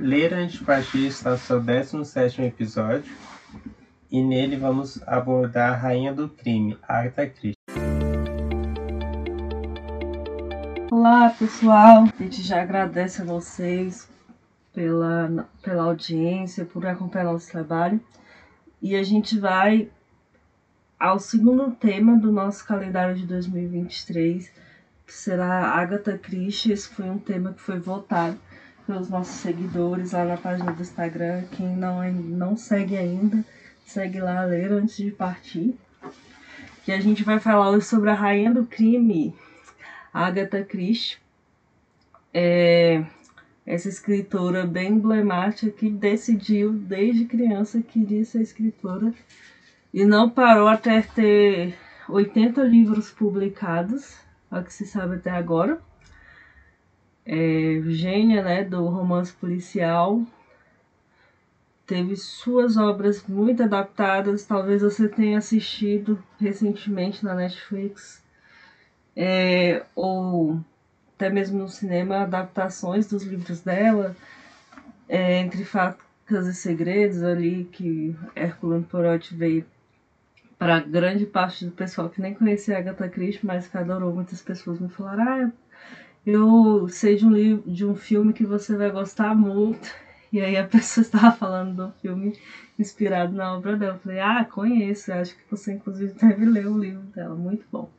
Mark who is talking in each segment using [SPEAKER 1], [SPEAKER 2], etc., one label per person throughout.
[SPEAKER 1] Ler partir está no seu 17 episódio e nele vamos abordar a rainha do crime, Agatha Christie.
[SPEAKER 2] Olá pessoal, a gente já agradece a vocês pela, pela audiência, por acompanhar nosso trabalho e a gente vai ao segundo tema do nosso calendário de 2023, que será Agatha Christie. Esse foi um tema que foi votado pelos nossos seguidores lá na página do Instagram. Quem não, não segue ainda, segue lá a ler antes de partir. Que a gente vai falar hoje sobre a rainha do crime, Agatha Christie. É, essa escritora bem emblemática que decidiu desde criança que queria ser escritora e não parou até ter 80 livros publicados, é o que se sabe até agora. É, né, do romance policial, teve suas obras muito adaptadas, talvez você tenha assistido recentemente na Netflix, é, ou até mesmo no cinema, adaptações dos livros dela, é, entre facas e segredos ali, que Hercule Poirot veio para grande parte do pessoal que nem conhecia a Agatha Christie, mas que adorou, muitas pessoas me falaram: ah, eu sei de um livro, de um filme que você vai gostar muito. E aí a pessoa estava falando do filme inspirado na obra dela. Eu falei, ah, conheço, acho que você inclusive deve ler o livro dela, muito bom.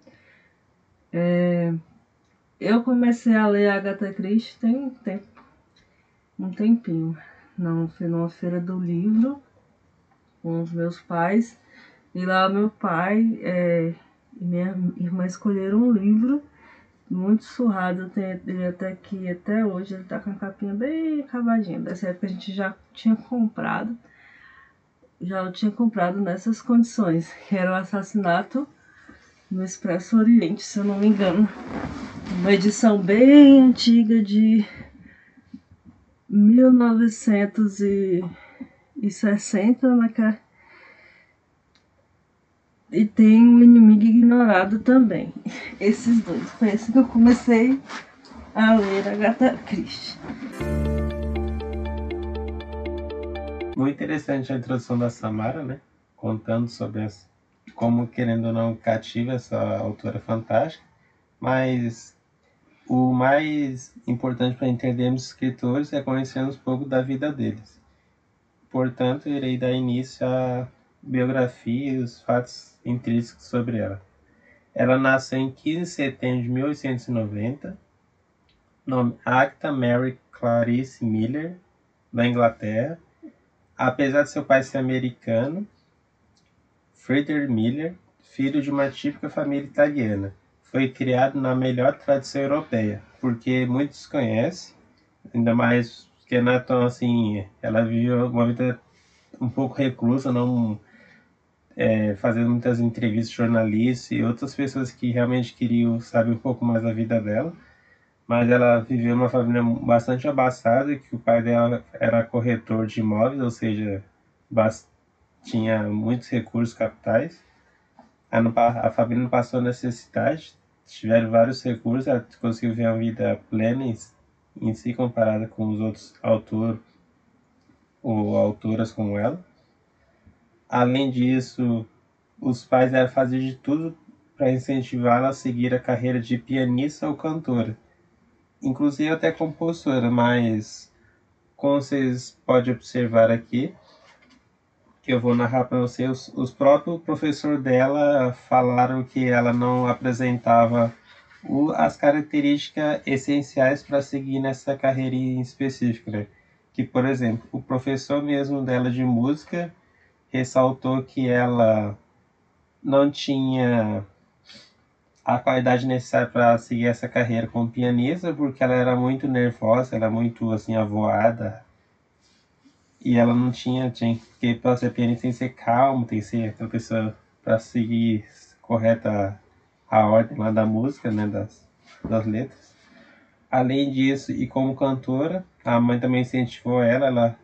[SPEAKER 2] É... Eu comecei a ler Agatha Christie tem, tem um tempinho. Não, fui numa feira do livro com os meus pais. E lá meu pai é, e minha irmã escolheram um livro muito surrado. Ele até aqui, até hoje, ele tá com a capinha bem acabadinha. Dessa época a gente já tinha comprado. Já tinha comprado nessas condições. Que era o assassinato no Expresso Oriente, se eu não me engano. Uma edição bem antiga de 1960, naquela e tem um inimigo ignorado também. Esses dois. Foi assim que eu comecei a ler a Agatha Christie.
[SPEAKER 1] Muito interessante a introdução da Samara, né? Contando sobre as, como, querendo ou não, cativa essa autora fantástica. Mas o mais importante para entendermos os escritores é conhecermos um pouco da vida deles. Portanto, irei dar início à biografia e os fatos intrínsecos sobre ela. Ela nasceu em 15 de setembro de 1890, nome Agatha Mary Clarice Miller, da Inglaterra. Apesar de seu pai ser americano, Friedrich Miller, filho de uma típica família italiana, foi criado na melhor tradição europeia, porque muitos conhecem, ainda mais que não é assim, ela viveu uma vida um pouco reclusa, não é, fazendo muitas entrevistas jornalistas e outras pessoas que realmente queriam saber um pouco mais da vida dela. Mas ela viveu numa família bastante abastada, que o pai dela era corretor de imóveis, ou seja, tinha muitos recursos capitais. A, a família não passou necessidade, tiveram vários recursos, ela conseguiu ver uma vida plena em, em si comparada com os outros autores ou autoras como ela. Além disso, os pais eram fazer de tudo para incentivá-la a seguir a carreira de pianista ou cantora, inclusive até compositora, mas como vocês podem observar aqui, que eu vou narrar para vocês, os, os próprios professores dela falaram que ela não apresentava as características essenciais para seguir nessa carreira em específico, né? Que, por exemplo, o professor mesmo dela de música ressaltou que ela não tinha a qualidade necessária para seguir essa carreira como pianista, porque ela era muito nervosa, era muito assim avoada. E ela não tinha, tinha que para ser pianista tem que ser calmo, tem que ser aquela pessoa para seguir correta a ordem lá da música, né, das, das letras. Além disso, e como cantora, a mãe também incentivou ela, ela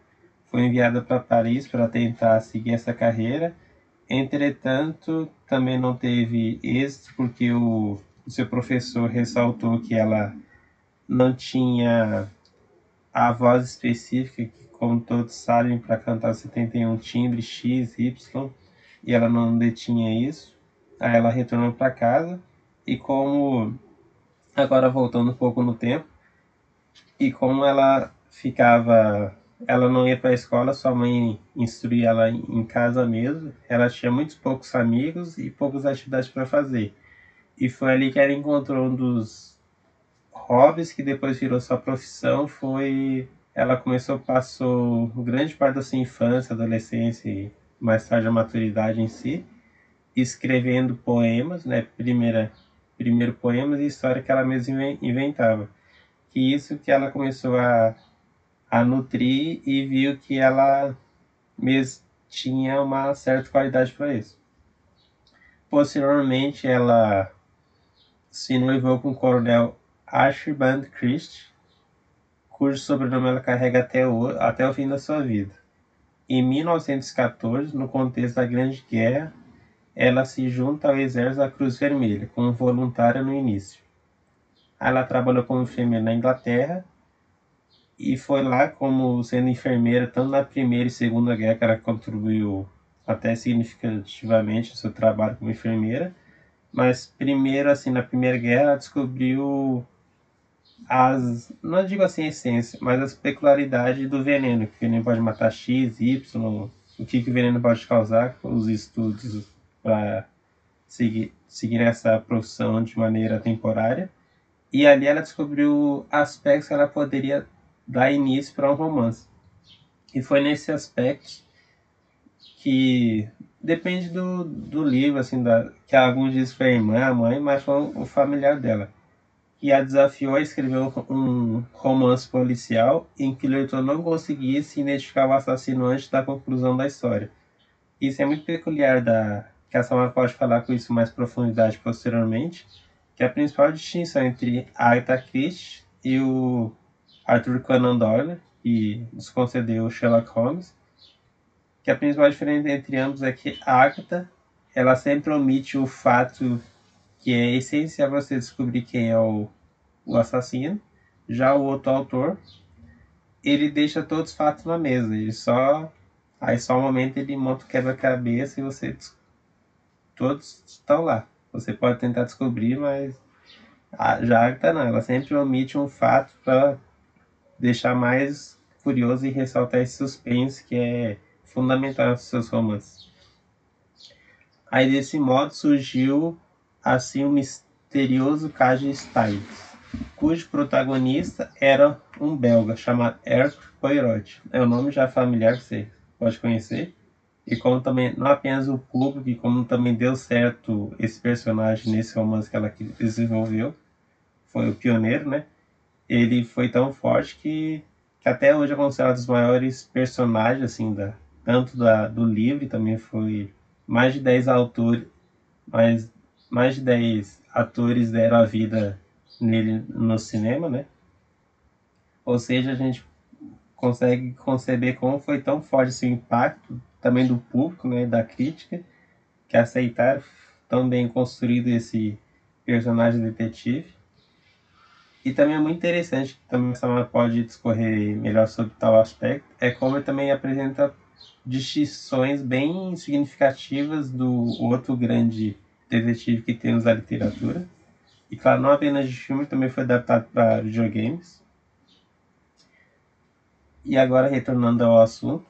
[SPEAKER 1] foi enviada para Paris para tentar seguir essa carreira. Entretanto, também não teve êxito porque o, o seu professor ressaltou que ela não tinha a voz específica, que como todos sabem, para cantar você tem, tem um timbre X, Y, e ela não detinha isso. Aí ela retornou para casa e como agora voltando um pouco no tempo e como ela ficava ela não ia para a escola, sua mãe instruía ela em casa mesmo. Ela tinha muitos poucos amigos e poucas atividades para fazer. E foi ali que ela encontrou um dos hobbies que depois virou sua profissão. Foi ela começou, passou grande parte da sua infância, adolescência e mais tarde a maturidade em si, escrevendo poemas, né? Primeira, primeiro poemas e história que ela mesma inventava. Que isso que ela começou a a nutrir e viu que ela mesmo tinha uma certa qualidade para isso. Posteriormente, ela se noivou com o coronel Archibald Christie, cujo sobrenome ela carrega até o, até o fim da sua vida. Em 1914, no contexto da Grande Guerra, ela se junta ao exército da Cruz Vermelha, como voluntária no início. Ela trabalhou como enfermeira na Inglaterra e foi lá como sendo enfermeira, tanto na Primeira e Segunda Guerra, que ela contribuiu até significativamente o seu trabalho como enfermeira. Mas primeiro, assim, na Primeira Guerra, ela descobriu as, não digo assim a essência, mas as peculiaridades do veneno, que o veneno pode matar X, Y, o que, que o veneno pode causar, os estudos para seguir, seguir essa profissão de maneira temporária. E ali ela descobriu aspectos que ela poderia dar início para um romance. E foi nesse aspecto que depende do, do livro, assim, da, que alguns dizem foi a irmã, a mãe, mas foi o familiar dela. Que a desafiou a escrever um romance policial em que o leitor não conseguisse identificar o assassino antes da conclusão da história. Isso é muito peculiar da que a Samara pode falar com isso mais profundidade posteriormente, que a principal distinção entre Agatha Christie e o Arthur Conan Doyle, que nos concedeu Sherlock Holmes, que a principal diferença entre ambos é que a Agatha ela sempre omite o fato que é essencial você descobrir quem é o, o assassino. Já o outro autor, ele deixa todos os fatos na mesa. Ele só. Aí só um momento ele monta o quebra-cabeça e você. Todos estão lá. Você pode tentar descobrir, mas. A Agatha não. Ela sempre omite um fato para deixar mais curioso e ressaltar esse suspense que é fundamental nos seus romances. Aí desse modo surgiu assim o misterioso caso Styles, cujo protagonista era um belga chamado Hercule Poirot. É um nome já familiar que você pode conhecer. E como também, não apenas o público, como também deu certo esse personagem nesse romance que ela desenvolveu, foi o pioneiro, né? Ele foi tão forte que, que até hoje é considerado um dos maiores personagens, assim, da, tanto da, do livro, também foi mais de 10 autores, mais, mais de 10 atores deram a vida nele no cinema, né? Ou seja, a gente consegue conceber como foi tão forte esse impacto também do público, né, da crítica, que aceitaram tão bem construído esse personagem detetive. E também é muito interessante, que também a Samara pode discorrer melhor sobre tal aspecto, é como ele também apresenta distinções bem significativas do outro grande detetive que temos da literatura. E claro, não apenas de filme, também foi adaptado para videogames. E agora, retornando ao assunto,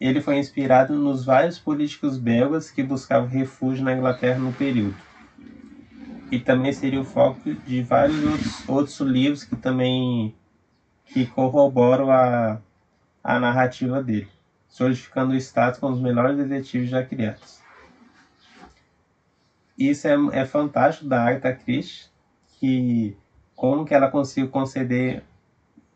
[SPEAKER 1] ele foi inspirado nos vários políticos belgas que buscavam refúgio na Inglaterra no período e também seria o foco de vários outros, outros livros que também que corroboram a, a narrativa dele, solidificando o status como os melhores detetives já criados. Isso é, é fantástico da Agatha Christie, que como que ela conseguiu conceder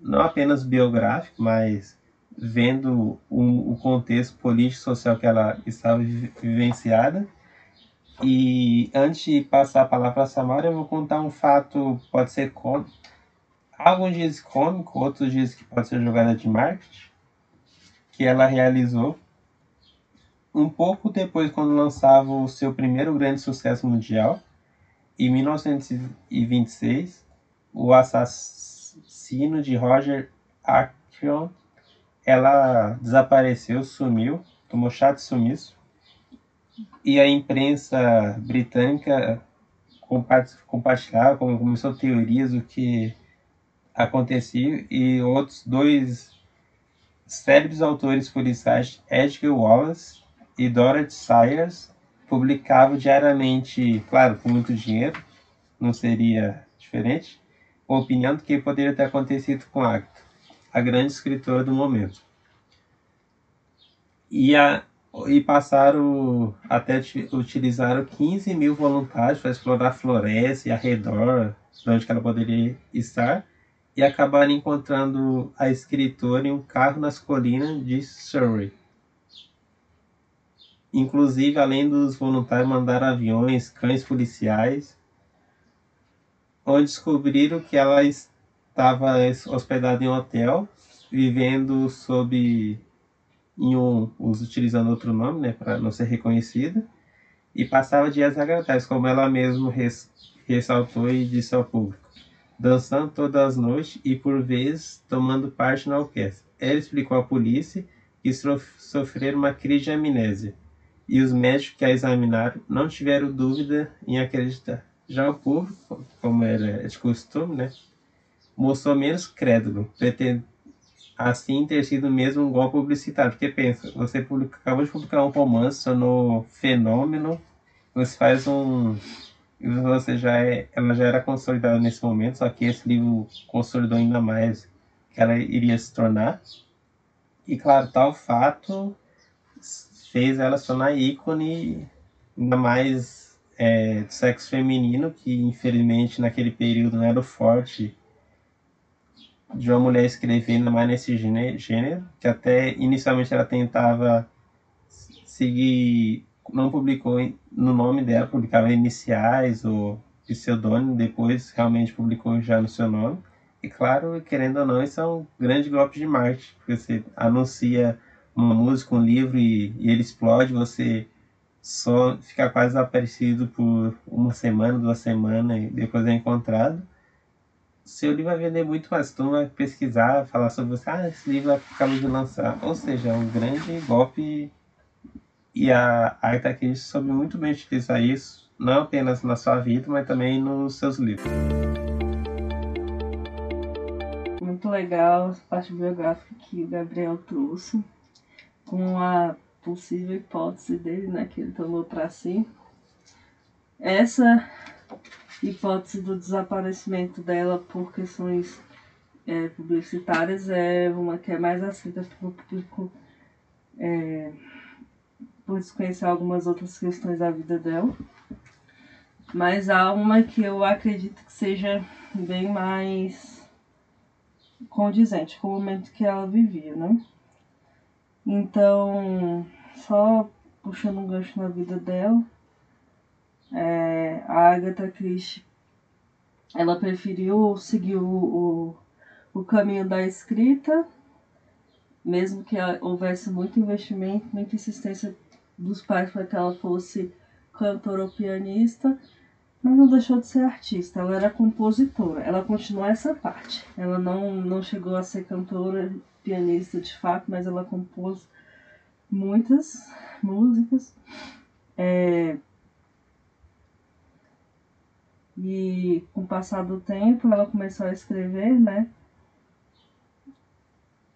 [SPEAKER 1] não apenas biográfico, mas vendo o, o contexto político social que ela estava vivenciada e antes de passar a palavra para a Samara, eu vou contar um fato, pode ser cômico. Alguns dias cômico, outros dias que pode ser jogada de marketing, que ela realizou um pouco depois quando lançava o seu primeiro grande sucesso mundial, em 1926, o assassino de Roger Patreon, ela desapareceu, sumiu, tomou chato sumiço. E a imprensa britânica compartilhava, começou teorias do que acontecia e outros dois célebres autores policiais, Edgar Wallace e Dorothy Sayers, publicavam diariamente, claro, com muito dinheiro, não seria diferente, a opinião do que poderia ter acontecido com Agatha, a grande escritora do momento. E, a, e passaram até utilizaram 15 mil voluntários para explorar a floresta e arredor de onde ela poderia estar e acabaram encontrando a escritora em um carro nas colinas de Surrey. Inclusive, além dos voluntários, mandaram aviões, cães policiais, onde descobriram que ela estava hospedada em um hotel, vivendo sob em um, utilizando outro nome, né, para não ser reconhecida, e passava dias agradáveis, como ela mesma res, ressaltou e disse ao público dançando todas as noites e por vezes tomando parte na orquestra. Ela explicou à polícia que sofreram uma crise de amnésia e os médicos que a examinaram não tiveram dúvida em acreditar. Já o público, como era de costume, né, mostrou menos crédulo, pretende assim ter sido mesmo um golpe publicitário. Porque pensa, você publica, acabou de publicar um romance no fenômeno, você faz um você já é, ela já era consolidada nesse momento, só que esse livro consolidou ainda mais que ela iria se tornar. E claro, tal fato fez ela se tornar ícone, ainda mais é, do sexo feminino, que infelizmente naquele período não era o forte de uma mulher escrever ainda mais nesse gênero, que até inicialmente ela tentava seguir não publicou no nome dela, publicava iniciais ou pseudônimo, depois realmente publicou já no seu nome. E claro, querendo ou não, isso é um grande golpe de marketing, porque você anuncia uma música, um livro e, e ele explode, você só fica quase aparecido por uma semana, duas semanas e depois é encontrado. Seu livro vai vender muito mais, tu vai pesquisar, falar sobre você, ah, esse livro acabou de lançar. Ou seja, um grande golpe e a Agatha Christie soube muito bem utilizar isso, não apenas na sua vida, mas também nos seus livros.
[SPEAKER 2] Muito legal essa parte biográfica que o Gabriel trouxe, com a possível hipótese dele, né, que ele tomou para si. Essa hipótese do desaparecimento dela por questões é, publicitárias é uma que é mais aceita pelo público é, por desconhecer algumas outras questões da vida dela. Mas há uma que eu acredito que seja bem mais condizente com o momento que ela vivia, né? Então, só puxando um gancho na vida dela, é, a Agatha Christie, ela preferiu seguir o, o, o caminho da escrita, mesmo que houvesse muito investimento, muita insistência dos pais para que ela fosse cantora ou pianista, mas não deixou de ser artista, ela era compositora. Ela continuou essa parte. Ela não, não chegou a ser cantora, pianista de fato, mas ela compôs muitas músicas. É... E com o passar do tempo, ela começou a escrever, né?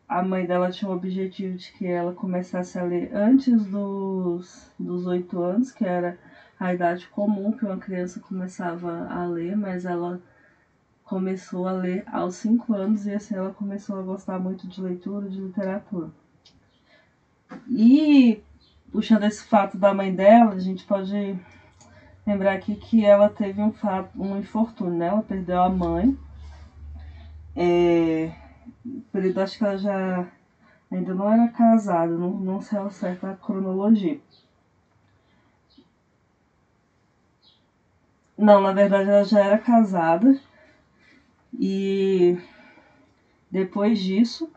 [SPEAKER 2] a mãe dela tinha o objetivo de que ela começasse a ler antes dos, dos 8 anos, que era a idade comum que uma criança começava a ler, mas ela começou a ler aos 5 anos e assim ela começou a gostar muito de leitura, de literatura. E puxando esse fato da mãe dela, a gente pode lembrar aqui que ela teve um fato, um infortúnio, né? Ela perdeu a mãe. É, período acho que ela já ainda não era casada, não, não sei ao certo a cronologia. Não, na verdade ela já era casada e depois disso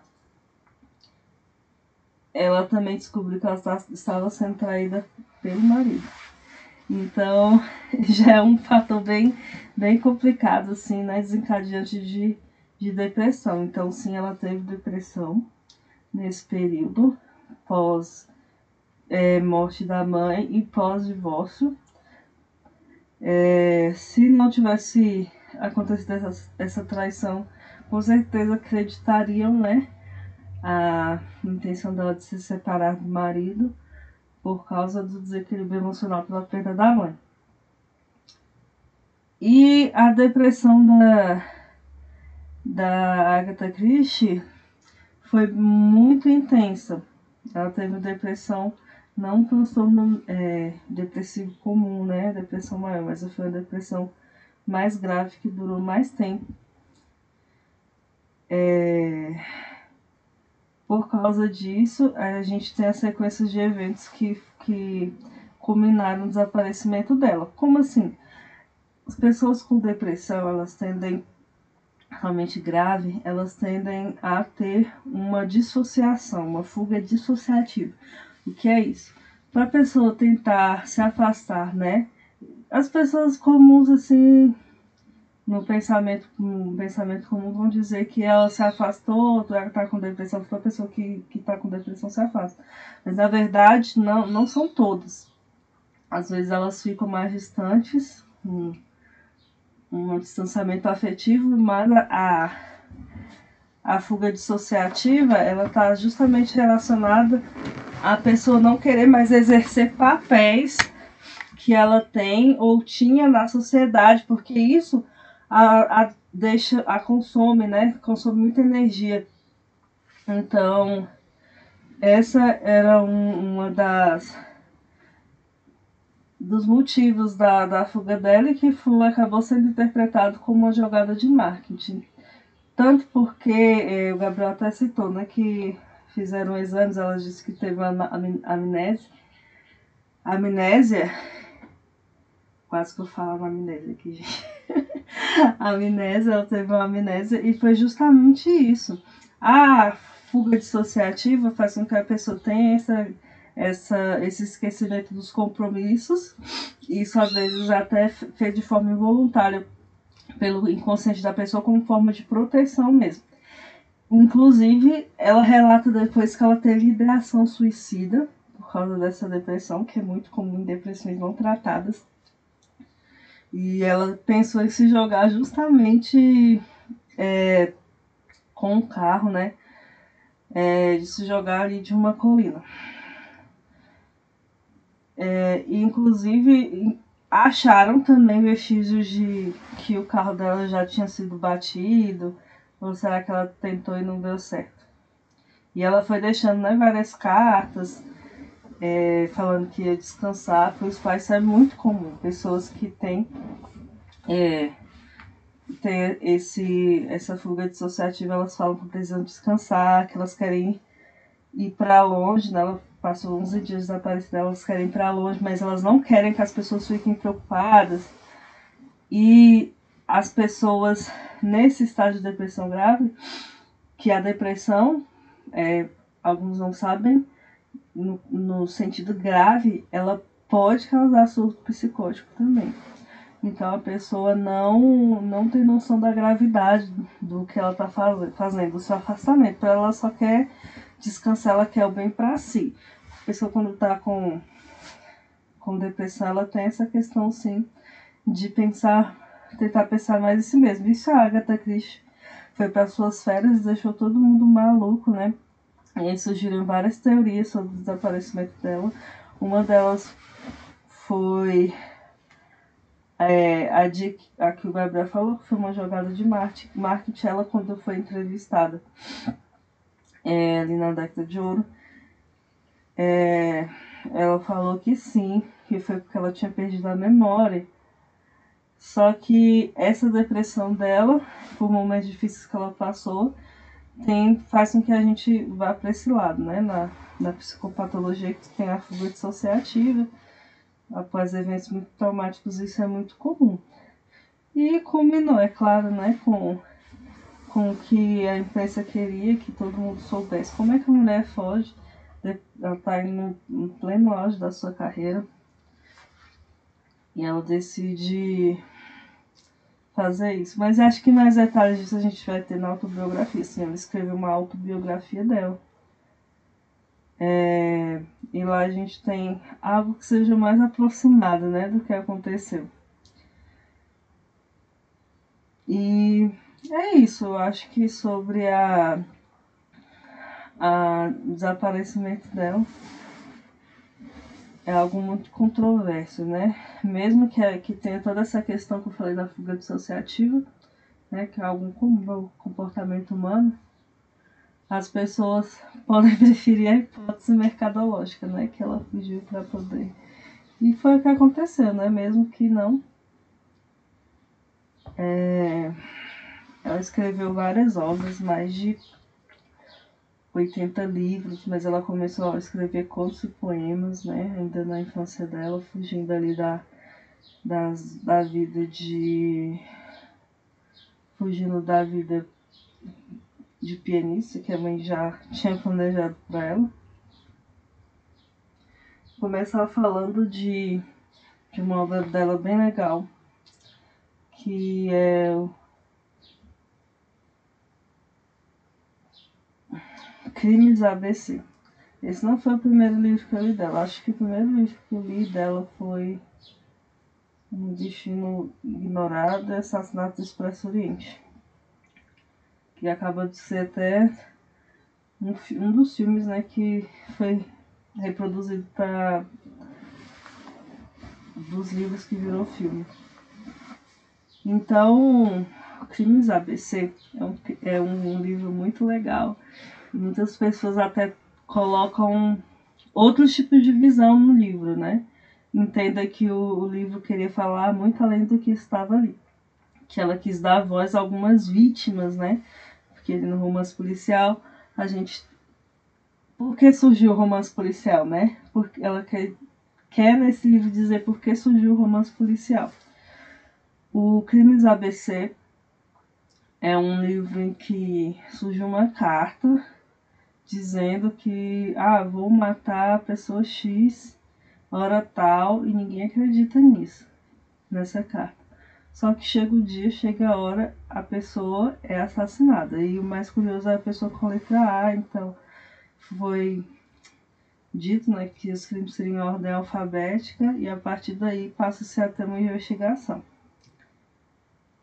[SPEAKER 2] ela também descobriu que ela estava sendo traída pelo marido. Então já é um fator bem, bem complicado, assim, né? Desencadeante de de depressão. Então, sim, ela teve depressão nesse período pós é, morte da mãe e pós divórcio. É, se não tivesse acontecido essa, essa traição, com certeza acreditariam, né, a intenção dela de se separar do marido por causa do desequilíbrio emocional pela perda da mãe. E a depressão da, da Agatha Christie foi muito intensa. Ela teve depressão, não um transtorno é, depressivo comum, né? Depressão maior, mas foi uma depressão mais grave que durou mais tempo. É... Por causa disso, a gente tem a sequência de eventos que, que culminaram no desaparecimento dela. Como assim? As pessoas com depressão, elas tendem, realmente grave, elas tendem a ter uma dissociação, uma fuga dissociativa. O que é isso? Para a pessoa tentar se afastar, né? As pessoas comuns, assim, no pensamento, no pensamento comum, vão dizer que ela se afastou, ela está com depressão, porque a pessoa que está com depressão se afasta. Mas na verdade, não, não são todas. Às vezes elas ficam mais distantes, hum, um distanciamento afetivo, mas a, a fuga dissociativa ela está justamente relacionada à pessoa não querer mais exercer papéis que ela tem ou tinha na sociedade, porque isso a, a deixa a consome, né? Consome muita energia. Então, essa era um, uma das dos motivos da, da fuga dela que foi, acabou sendo interpretado como uma jogada de marketing. Tanto porque eh, o Gabriel até citou né, que fizeram exames, ela disse que teve uma amnésia. Amnésia. Quase que eu falo amnésia aqui, gente. Amnésia, ela teve uma amnésia e foi justamente isso. A fuga dissociativa faz com que a pessoa tenha essa essa, esse esquecimento dos compromissos. Isso às vezes até feito de forma involuntária pelo inconsciente da pessoa como forma de proteção mesmo. Inclusive, ela relata depois que ela teve ideação suicida por causa dessa depressão, que é muito comum em depressões não tratadas. E ela pensou em se jogar justamente é, com um carro, né? É, de se jogar ali de uma colina. É, inclusive acharam também vestígios de que o carro dela já tinha sido batido, ou será que ela tentou e não deu certo? E ela foi deixando né, várias cartas, é, falando que ia descansar, para os pais isso é muito comum. Pessoas que têm, é, esse, essa fuga dissociativa, elas falam que precisam descansar, que elas querem ir para longe, né? Ela passou 11 dias desaparecida, elas querem ir para longe, mas elas não querem que as pessoas fiquem preocupadas. E as pessoas nesse estágio de depressão grave, que a depressão, é, alguns não sabem, no, no sentido grave, ela pode causar surto psicótico também. Então a pessoa não, não tem noção da gravidade do que ela está fazendo, do seu afastamento. Ela só quer descansar, ela quer o bem para si a pessoa quando está com, com depressão, ela tem essa questão, sim, de pensar, tentar pensar mais em si mesmo. Isso a Agatha Christie foi para suas férias e deixou todo mundo maluco, né? E aí surgiram várias teorias sobre o desaparecimento dela. Uma delas foi é, a, de, a que o Gabriel falou, que foi uma jogada de marketing, ela quando foi entrevistada é, ali na década de ouro é, ela falou que sim, que foi porque ela tinha perdido a memória. Só que essa depressão dela, por momentos difíceis que ela passou, tem, faz com que a gente vá para esse lado, né? Na, na psicopatologia que tem a fuga dissociativa, após eventos muito traumáticos, isso é muito comum. E culminou, é claro, né, com, com o que a imprensa queria, que todo mundo soubesse como é que a mulher foge ela está no, no pleno auge da sua carreira e ela decide fazer isso. Mas acho que mais detalhes disso a gente vai ter na autobiografia. Sim, ela escreveu uma autobiografia dela. É, e lá a gente tem algo que seja mais aproximado né, do que aconteceu. E é isso, eu acho que sobre a, a desaparecimento dela é algo muito controverso, né? Mesmo que, que tenha toda essa questão que eu falei da fuga dissociativa, né, que é algo comum comportamento humano, as pessoas podem preferir a hipótese mercadológica, né, que ela fugiu para poder. E foi o que aconteceu, né? Mesmo que não. É... Ela escreveu várias obras, mais de 80 livros, mas ela começou a escrever contos e poemas, né, ainda na infância dela, fugindo ali da, das, da vida de. fugindo da vida de pianista, que a mãe já tinha planejado para ela. Começar falando de, de uma obra dela bem legal, que é Crimes ABC. Esse não foi o primeiro livro que eu li dela. Acho que o primeiro livro que eu li dela foi Um Destino Ignorado Assassinato do Expresso Oriente. Que acaba de ser até um, um dos filmes né, que foi reproduzido para dos livros que virou filme. Então, Crimes ABC é um, é um livro muito legal Muitas pessoas até colocam outros tipos de visão no livro, né? Entenda que o, o livro queria falar muito além do que estava ali. Que ela quis dar voz a algumas vítimas, né? Porque no romance policial a gente. Por que surgiu o romance policial, né? Porque ela quer, quer nesse livro dizer por que surgiu o romance policial. O Crimes ABC é um livro em que surge uma carta dizendo que ah, vou matar a pessoa X hora tal e ninguém acredita nisso, nessa carta. Só que chega o dia, chega a hora, a pessoa é assassinada. E o mais curioso é a pessoa com letra A, então foi dito né, que os crimes seriam em ordem alfabética e a partir daí passa-se a ter uma investigação.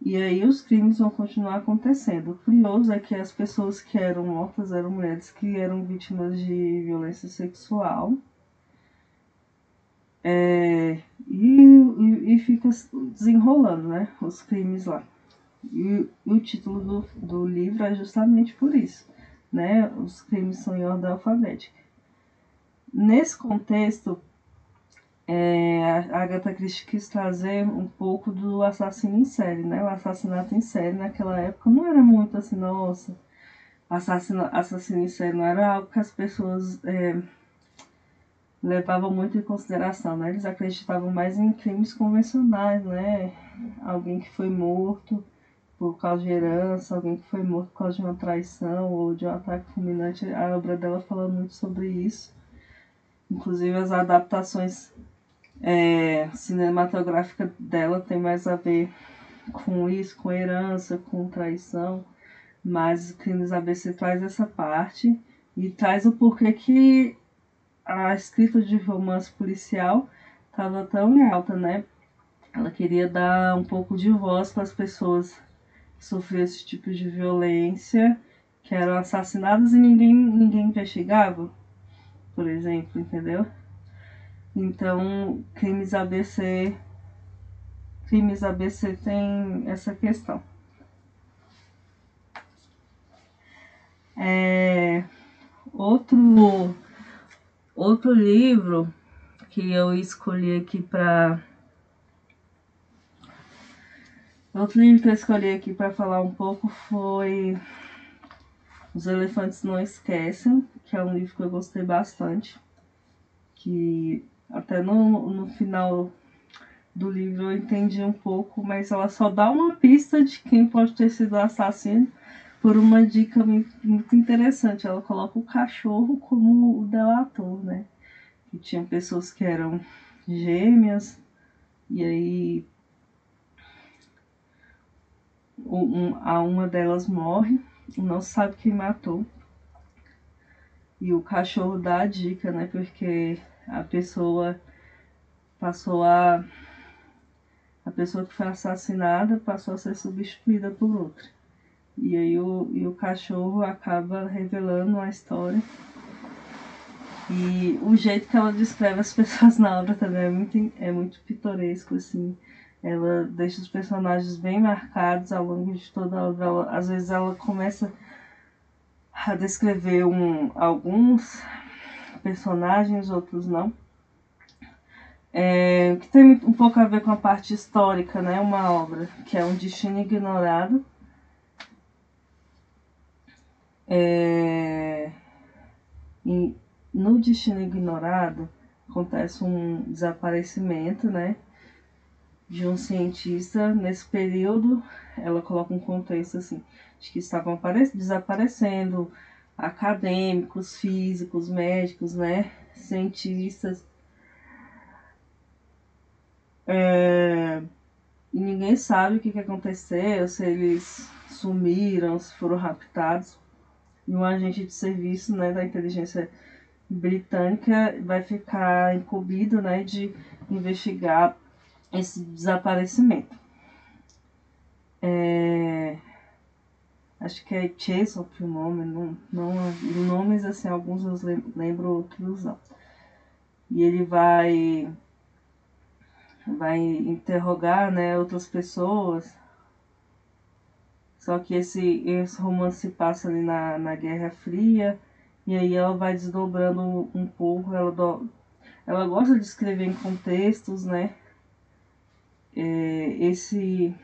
[SPEAKER 2] E aí os crimes vão continuar acontecendo. O curioso é que as pessoas que eram mortas eram mulheres que eram vítimas de violência sexual. É, e, e, e, fica desenrolando né, os crimes lá. E, e o título do, do livro é justamente por isso. Né, os crimes são em ordem alfabética. Nesse contexto, é, a Agatha Christie quis trazer um pouco do assassino em série, né? O assassinato em série naquela época não era muito assim, nossa, assassino, assassino em série não era algo que as pessoas é, levavam muito em consideração, né? Eles acreditavam mais em crimes convencionais, né? Alguém que foi morto por causa de herança, alguém que foi morto por causa de uma traição ou de um ataque fulminante. A obra dela fala muito sobre isso. Inclusive as adaptações é, cinematográfica dela tem mais a ver com isso, com herança, com traição, mas Crimes ABC traz essa parte e traz o porquê que a escrita de romance policial estava tão em alta, né? Ela queria dar um pouco de voz para as pessoas que sofriam esse tipo de violência, que eram assassinadas e ninguém, ninguém investigava, por exemplo, entendeu? Então, crimes ABC, crimes ABC tem essa questão. É, outro, outro livro que eu escolhi aqui para outro livro que eu escolhi aqui para falar um pouco foi Os Elefantes Não Esquecem, que é um livro que eu gostei bastante, que até no, no final do livro eu entendi um pouco, mas ela só dá uma pista de quem pode ter sido o assassino por uma dica muito interessante. Ela coloca o cachorro como o delator, né? Que tinha pessoas que eram gêmeas, e aí um, a uma delas morre, não sabe quem matou. E o cachorro dá a dica, né? Porque a pessoa passou a. A pessoa que foi assassinada passou a ser substituída por outra. E aí o, e o cachorro acaba revelando a história. E o jeito que ela descreve as pessoas na obra também é muito, é muito pitoresco, assim. Ela deixa os personagens bem marcados ao longo de toda a obra. Ela, às vezes ela começa a descrever um, alguns personagens, outros não. É, que tem um pouco a ver com a parte histórica, né? Uma obra que é um destino ignorado. É, e no destino ignorado acontece um desaparecimento, né? De um cientista. Nesse período, ela coloca um contexto assim de que estavam desaparecendo acadêmicos, físicos, médicos, né? Cientistas. É, e ninguém sabe o que, que aconteceu, se eles sumiram, se foram raptados. E um agente de serviço né, da inteligência britânica vai ficar incumbido né, de investigar esse desaparecimento. É, acho que é Chesop o nome, não, não, nomes assim, alguns eu lembro, outros não. E ele vai vai interrogar, né, outras pessoas. Só que esse, esse romance se passa ali na, na Guerra Fria, e aí ela vai desdobrando um pouco, ela, do, ela gosta de escrever em contextos, né, é, esse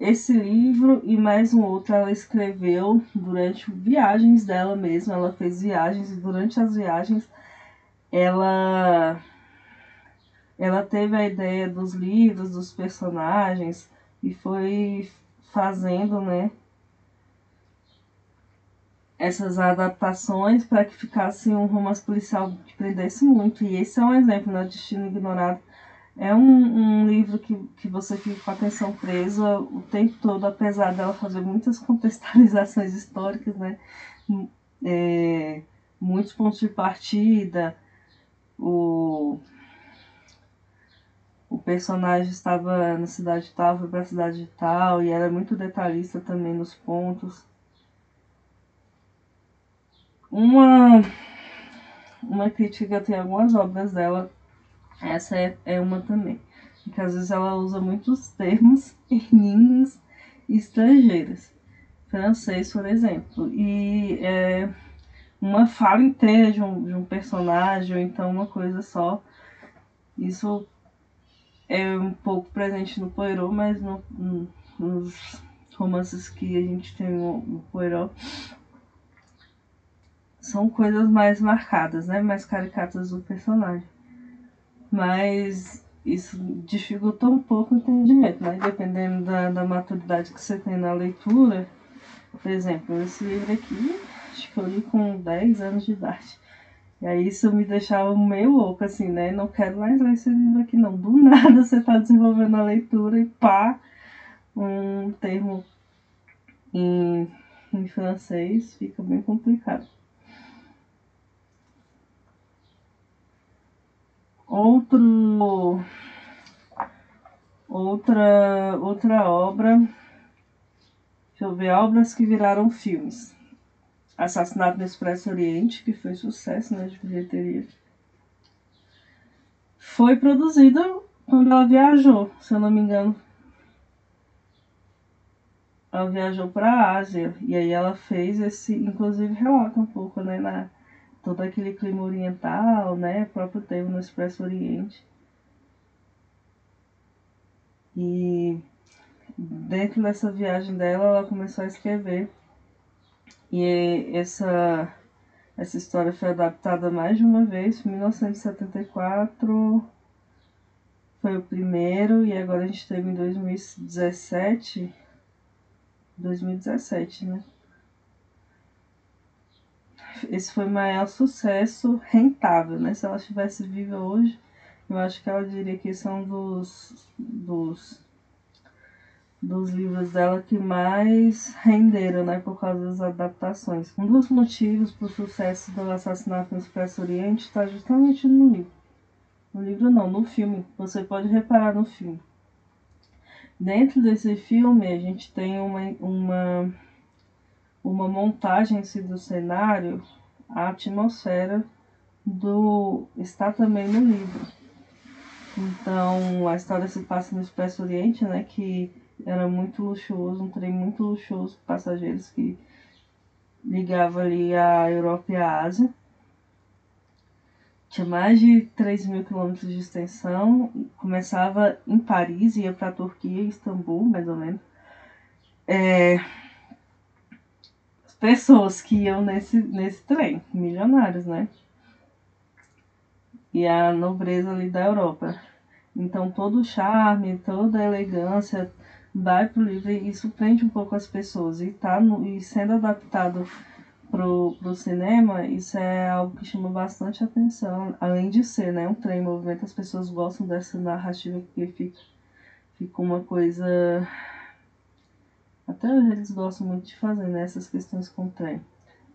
[SPEAKER 2] esse livro e mais um outro ela escreveu durante viagens dela mesma. Ela fez viagens e durante as viagens ela ela teve a ideia dos livros, dos personagens e foi fazendo, né, essas adaptações para que ficasse um romance policial que prendesse muito. E esse é um exemplo, né, Destino Ignorado é um, um livro que, que você fica com a atenção presa o tempo todo, apesar dela fazer muitas contextualizações históricas, né? É, muitos pontos de partida, o, o personagem estava na cidade tal, foi para a cidade tal, e ela é muito detalhista também nos pontos. Uma, uma crítica tenho algumas obras dela essa é, é uma também. Porque às vezes ela usa muitos termos em línguas estrangeiras. Francês, por exemplo. E é uma fala inteira de um, de um personagem, ou então uma coisa só. Isso é um pouco presente no Poirot, mas no, no, nos romances que a gente tem no, no Poirot são coisas mais marcadas, né? Mais caricatas do personagem. Mas isso dificultou um pouco o entendimento, né? Dependendo da, da maturidade que você tem na leitura. Por exemplo, esse livro aqui, acho que eu li com 10 anos de idade. E aí isso me deixava meio louco, assim, né? Não quero mais ler esse livro aqui, não. Do nada você está desenvolvendo a leitura e pá, um termo em, em francês fica bem complicado. Outro, outra, outra obra, deixa eu ver, obras que viraram filmes. Assassinato no Expresso Oriente, que foi sucesso né, de bilheteria. Foi produzido quando ela viajou, se eu não me engano. Ela viajou para a Ásia e aí ela fez esse, inclusive relata um pouco, né, na, todo aquele clima oriental, né? O próprio teve no Expresso Oriente. E dentro dessa viagem dela, ela começou a escrever. E essa, essa história foi adaptada mais de uma vez, em 1974 foi o primeiro, e agora a gente teve em 2017. 2017, né? Esse foi o maior sucesso rentável, né? Se ela estivesse viva hoje, eu acho que ela diria que são dos, dos dos livros dela que mais renderam, né, por causa das adaptações. Um dos motivos para o sucesso do Assassinato no Expresso Oriente está justamente no livro. No livro não, no filme. Você pode reparar no filme. Dentro desse filme a gente tem uma, uma, uma montagem do cenário, a atmosfera do está também no livro. Então a história se passa no Expresso Oriente, né, que era muito luxuoso, um trem muito luxuoso, passageiros que ligava ali a Europa e a Ásia. Tinha mais de 3 mil quilômetros de extensão, começava em Paris, ia para a Turquia, Istambul, mais ou menos. É, pessoas que iam nesse, nesse trem, milionários, né? E a nobreza ali da Europa. Então todo o charme, toda a elegância, vai pro livro e isso prende um pouco as pessoas. E, tá no, e sendo adaptado pro, pro cinema, isso é algo que chama bastante atenção. Além de ser né, um trem em movimento, as pessoas gostam dessa narrativa que fica, fica uma coisa. Até hoje eles gostam muito de fazer né, essas questões com o trem.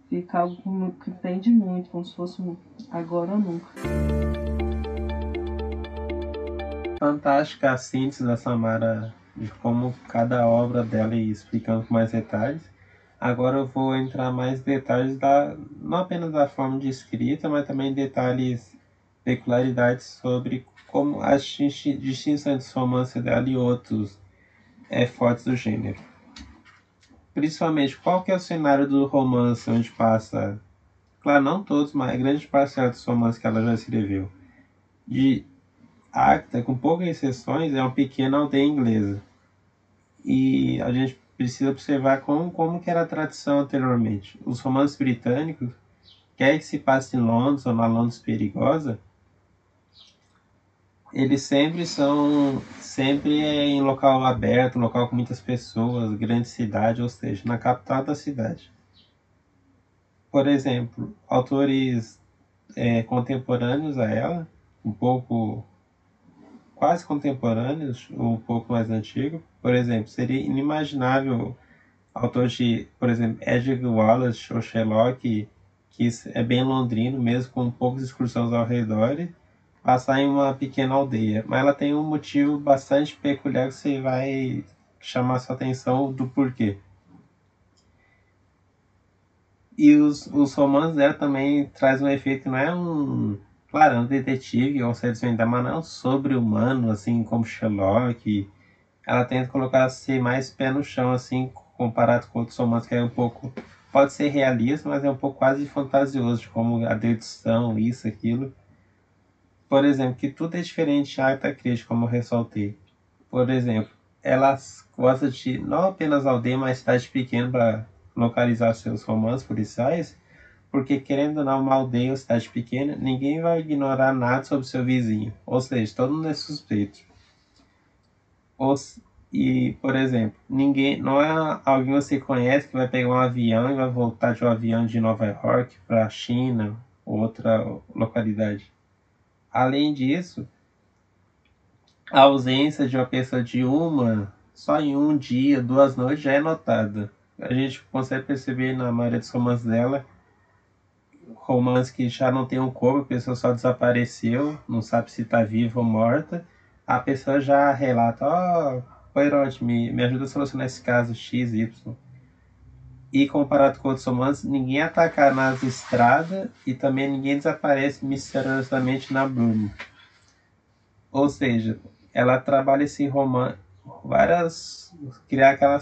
[SPEAKER 2] Fica algo que prende muito, como se fosse agora ou nunca.
[SPEAKER 1] Fantástica a síntese da Samara de como cada obra dela e explicando com mais detalhes. Agora eu vou entrar mais detalhes da não apenas da forma de escrita, mas também detalhes peculiaridades sobre como as distinções de romance dela e outros é, do gênero. Principalmente, qual que é o cenário do romance onde passa, claro, não todos, mas grande parcela dos romances que ela já escreveu. De Acta, com poucas exceções, é uma pequena aldeia inglesa. E a gente precisa observar como, como que era a tradição anteriormente. Os romances britânicos, quer que se passe em Londres ou na Londres perigosa, eles sempre são sempre em local aberto, local com muitas pessoas, grande cidade, ou seja, na capital da cidade. Por exemplo, autores é, contemporâneos a ela, um pouco quase contemporâneos, ou um pouco mais antigo. Por exemplo, seria inimaginável autores de, por exemplo, Edgar Wallace ou Sherlock, que é bem londrino, mesmo com poucas excursões ao redor, passar em uma pequena aldeia. Mas ela tem um motivo bastante peculiar que você vai chamar sua atenção do porquê. E os, os romances dela também traz um efeito, não é um Claro, um detetive, ou seja, desvendar, mas não sobre-humano, assim como Sherlock. Ela tenta colocar-se mais pé no chão, assim, comparado com outros romances, que é um pouco. Pode ser realista, mas é um pouco quase fantasioso, como a dedução, isso, aquilo. Por exemplo, que tudo é diferente de Agatha Christie, como ressaltei. Por exemplo, ela gosta de não apenas aldeia, mas cidade pequena para localizar seus romances policiais porque querendo ou não, uma aldeia ou cidade pequena, ninguém vai ignorar nada sobre seu vizinho. Ou seja, todo mundo é suspeito. Ou, e, por exemplo, ninguém, não é alguém que você conhece que vai pegar um avião e vai voltar de um avião de Nova York para a China ou outra localidade. Além disso, a ausência de uma pessoa de uma, só em um dia, duas noites, já é notada. A gente consegue perceber na maioria dos romances dela romance que já não tem um corpo, a pessoa só desapareceu, não sabe se está viva ou morta, a pessoa já relata, ó, oh, Poirot, me, me ajuda a solucionar esse caso X, Y. E comparado com outros romances, ninguém ataca nas estradas e também ninguém desaparece misteriosamente na bruma. Ou seja, ela trabalha esse romance, várias. criar aquela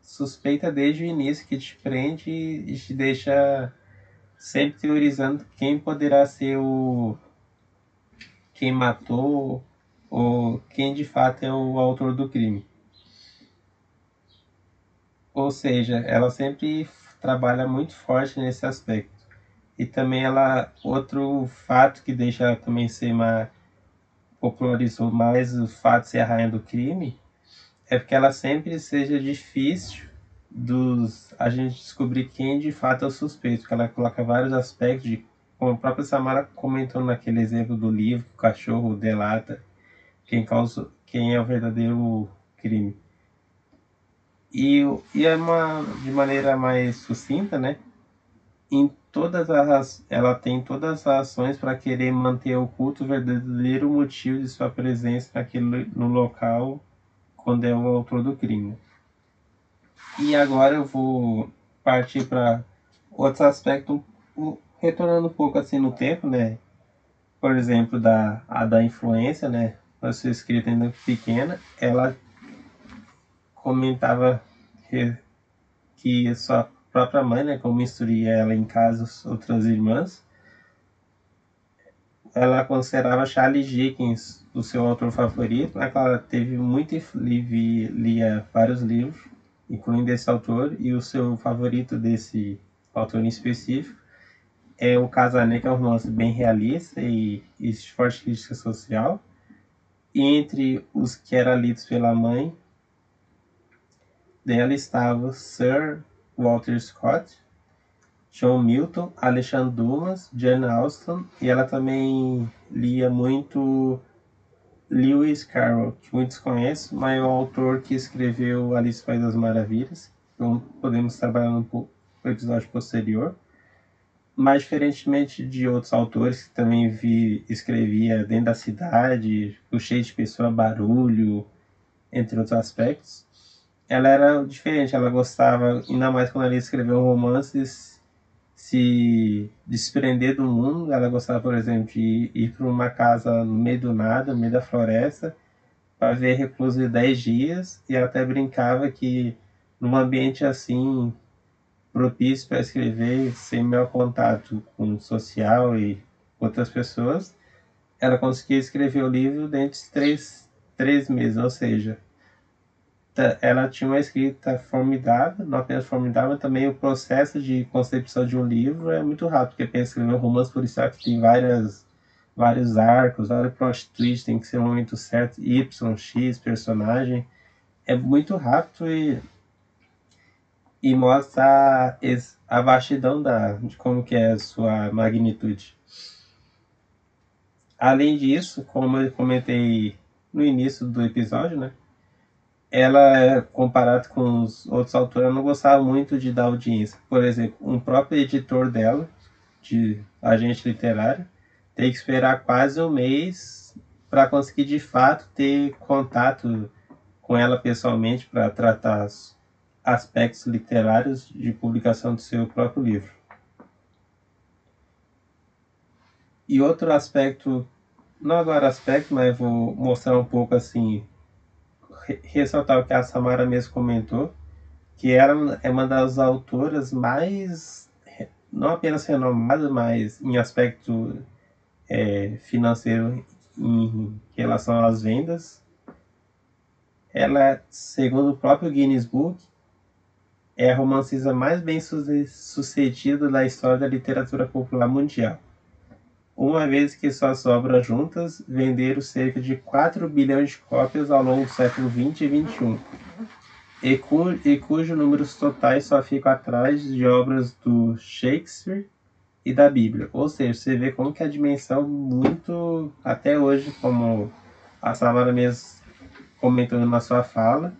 [SPEAKER 1] suspeita desde o início que te prende e te deixa sempre teorizando quem poderá ser o quem matou ou quem de fato é o autor do crime. Ou seja, ela sempre trabalha muito forte nesse aspecto. E também ela outro fato que deixa ela também ser mais popularizou mais o fato de ser a rainha do crime é porque ela sempre seja difícil dos a gente descobrir quem de fato é o suspeito, que ela coloca vários aspectos de como a própria Samara comentou naquele exemplo do livro, o cachorro delata quem causa quem é o verdadeiro crime. E, e é uma de maneira mais sucinta, né? Em todas as ela tem todas as ações para querer manter oculto o verdadeiro motivo de sua presença naquele no local quando é o autor do crime. E agora eu vou partir para outro aspecto, retornando um pouco assim no tempo, né? Por exemplo, da a da influência, né? A sua escrita ainda pequena, ela comentava que, que sua própria mãe, né, como instruía ela em casa outras irmãs, ela considerava Charles Dickens o seu autor favorito, né, ela teve muito lia vários livros, incluindo esse autor, e o seu favorito desse autor em específico é o Casané, que é um romance bem realista e, e de forte crítica social. E entre os que eram lidos pela mãe dela estava Sir Walter Scott, John Milton, Alexandre Dumas, Jane Austen, e ela também lia muito Lewis Carroll, que muitos conhecem, mas é o autor que escreveu Alice País das Maravilhas. Então podemos trabalhar no episódio posterior. Mas diferentemente de outros autores que também vi escrevia dentro da cidade, cheio de pessoa, barulho, entre outros aspectos, ela era diferente, ela gostava, ainda mais quando ela escreveu romances, se desprender do mundo. Ela gostava, por exemplo, de ir para uma casa no meio do nada, no meio da floresta, para ver recluso de 10 dias, e ela até brincava que num ambiente assim propício para escrever, sem meu contato com o social e outras pessoas, ela conseguia escrever o livro dentro de três, três meses, ou seja, ela tinha uma escrita formidável, não apenas formidável, também o processo de concepção de um livro é muito rápido, porque pensa escrever um romance policial que tem várias, vários arcos, vários plot twists, tem que ser o momento certo, Y, X, personagem. É muito rápido e, e mostra a, a vastidão da, de como que é a sua magnitude. Além disso, como eu comentei no início do episódio, né? Ela, comparado com os outros autores, não gostava muito de dar audiência. Por exemplo, um próprio editor dela, de agente literário, tem que esperar quase um mês para conseguir de fato ter contato com ela pessoalmente para tratar os aspectos literários de publicação do seu próprio livro. E outro aspecto, não agora aspecto, mas vou mostrar um pouco assim ressaltar o que a Samara mesmo comentou, que era é uma das autoras mais, não apenas renomadas, mas em aspecto é, financeiro em relação às vendas. Ela, segundo o próprio Guinness Book, é a romancista mais bem sucedida da história da literatura popular mundial uma vez que suas obras juntas venderam cerca de 4 bilhões de cópias ao longo do século XX e XXI, e, cu e cujos números totais só ficam atrás de obras do Shakespeare e da Bíblia. Ou seja, você vê como que a dimensão muito, até hoje, como a Samara mesmo comentou na sua fala,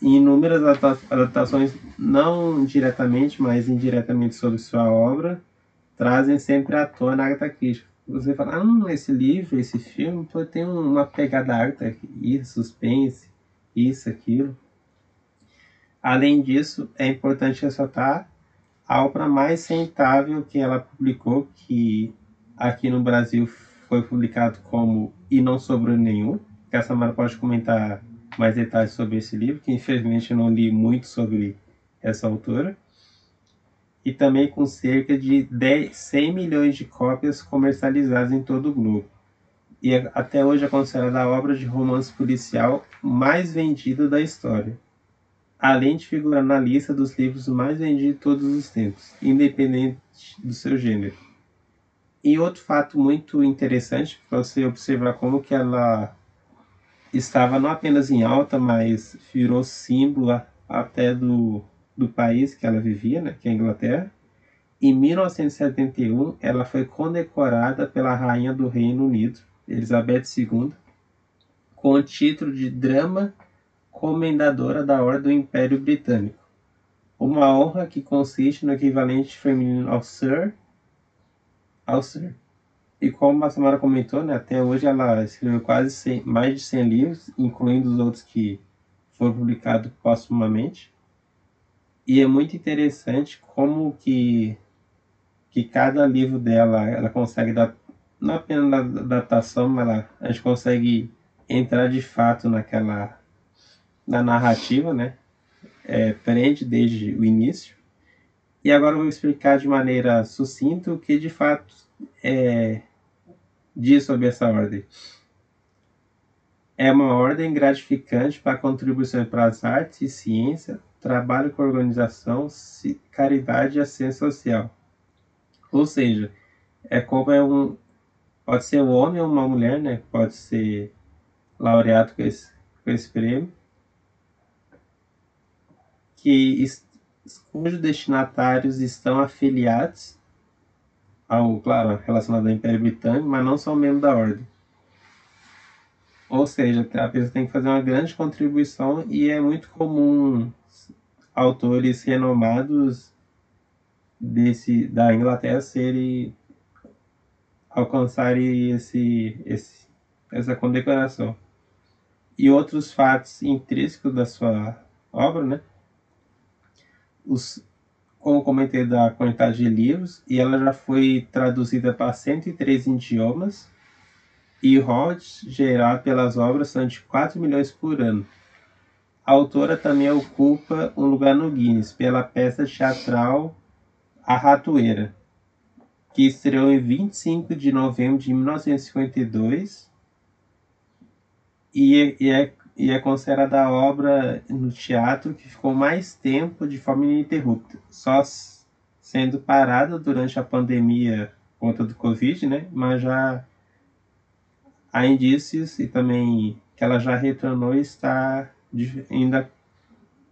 [SPEAKER 1] inúmeras adaptações, não diretamente, mas indiretamente sobre sua obra, trazem sempre à tona a Agatha Christie. Você fala, ah, esse livro, esse filme, tem uma pegada Agatha, isso, suspense, isso, aquilo. Além disso, é importante ressaltar a obra mais rentável que ela publicou, que aqui no Brasil foi publicado como E Não Sobrou Nenhum, que a Samara pode comentar mais detalhes sobre esse livro, que infelizmente eu não li muito sobre essa autora e também com cerca de 10, 100 milhões de cópias comercializadas em todo o globo. E até hoje é considerada a obra de romance policial mais vendida da história, além de figurar na lista dos livros mais vendidos de todos os tempos, independente do seu gênero. E outro fato muito interessante para você observar como que ela estava não apenas em alta, mas virou símbolo até do do país que ela vivia, né, que é a Inglaterra. Em 1971, ela foi condecorada pela Rainha do Reino Unido, Elizabeth II, com o título de Drama Comendadora da Ordem do Império Britânico. Uma honra que consiste no equivalente feminino ao Sir. Ao Sir. E como a Samara comentou, né, até hoje ela escreveu quase 100, mais de 100 livros, incluindo os outros que foram publicados postumamente. E é muito interessante como que, que cada livro dela ela consegue dar, não apenas na adaptação, mas ela, a gente consegue entrar de fato naquela na narrativa, né? É, prende desde o início. E agora eu vou explicar de maneira sucinta o que de fato é, diz sobre essa ordem. É uma ordem gratificante para contribuição para as artes e ciência, trabalho com organização, caridade e assistência social. Ou seja, é como é um. Pode ser um homem ou uma mulher, né? Pode ser laureado com esse, com esse prêmio. Que, cujos destinatários estão afiliados ao, claro, relacionado ao Império Britânico, mas não são membros da ordem. Ou seja, a pessoa tem que fazer uma grande contribuição e é muito comum autores renomados desse da Inglaterra serem alcançarem esse, esse essa condecoração. E outros fatos intrínsecos da sua obra, né? Os, como comentei da quantidade de livros, e ela já foi traduzida para 103 idiomas, e royalties gerados pelas obras são de 4 milhões por ano. A autora também ocupa um lugar no Guinness pela peça teatral A Ratoeira, que estreou em 25 de novembro de 1952 e, e é e é considerada a obra no teatro que ficou mais tempo de forma ininterrupta, só sendo parada durante a pandemia conta do Covid, né? Mas já há indícios e também que ela já retornou e está ainda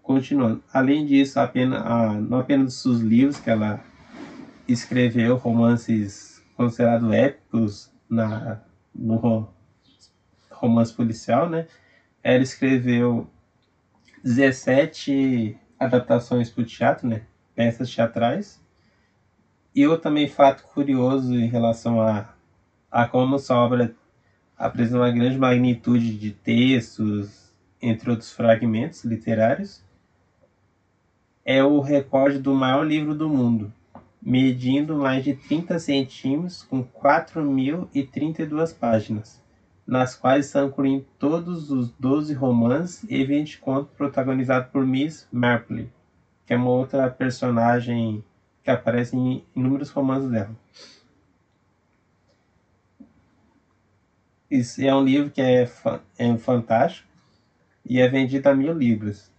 [SPEAKER 1] continuando. Além disso, apenas, não apenas os livros que ela escreveu, romances considerados épicos na, no romance policial, né? Ela escreveu 17 adaptações para o teatro, né? Peças teatrais. E outro também fato curioso em relação a, a como sua obra apresenta uma grande magnitude de textos, entre outros fragmentos literários, é o recorde do maior livro do mundo, medindo mais de 30 centímetros com 4.032 páginas nas quais são incluídos todos os 12 romances e 20 contos protagonizados por Miss Marple, que é uma outra personagem que aparece em inúmeros romances dela. Isso é um livro que é, é fantástico e é vendido a mil libras.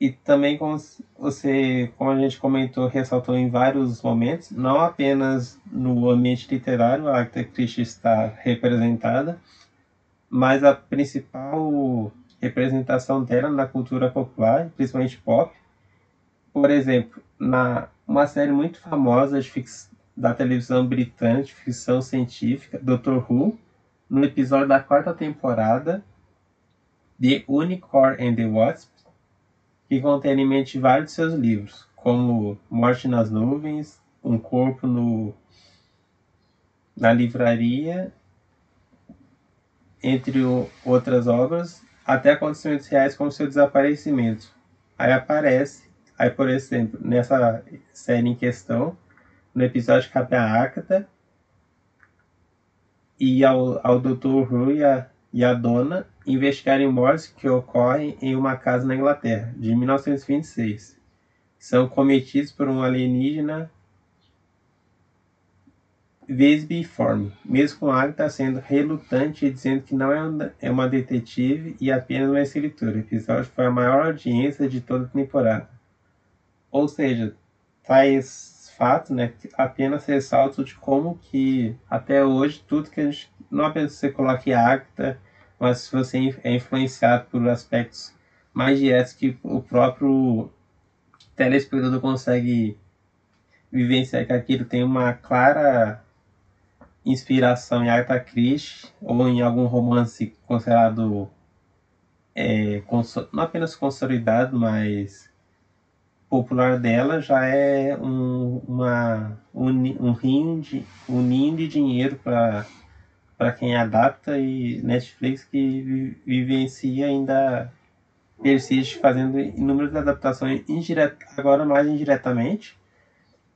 [SPEAKER 1] E também, como você, como a gente comentou, ressaltou em vários momentos, não apenas no ambiente literário a Agatha Christie está representada, mas a principal representação dela na cultura popular, principalmente pop. Por exemplo, na uma série muito famosa fix, da televisão britânica de ficção científica, Doctor Who, no episódio da quarta temporada, The Unicorn and the Wasp, que contém elementos de vários de seus livros, como Morte nas Nuvens, Um Corpo no, na Livraria, entre outras obras, até acontecimentos reais como seu desaparecimento. Aí aparece, aí por exemplo, nessa série em questão, no episódio que cabe a Akata, e ao, ao Dr. Who e a, e a dona investigarem mortes que ocorrem em uma casa na Inglaterra, de 1926. São cometidos por um alienígena Vesbiforme, mesmo com Agatha sendo relutante e dizendo que não é uma detetive e apenas uma escritora. O episódio foi a maior audiência de toda a temporada. Ou seja, tais fatos né, apenas ressaltam de como que até hoje tudo que a gente não apenas você coloca Agatha mas se você é influenciado por aspectos mais diretos que o próprio telespectador consegue vivenciar que aquilo tem uma clara inspiração em Agatha Christie ou em algum romance considerado é, não apenas consolidado, mas popular dela já é um, uma, um, um, rim de, um ninho de dinheiro para quem adapta e Netflix que vivencia ainda persiste fazendo inúmeras adaptações indireta, agora mais indiretamente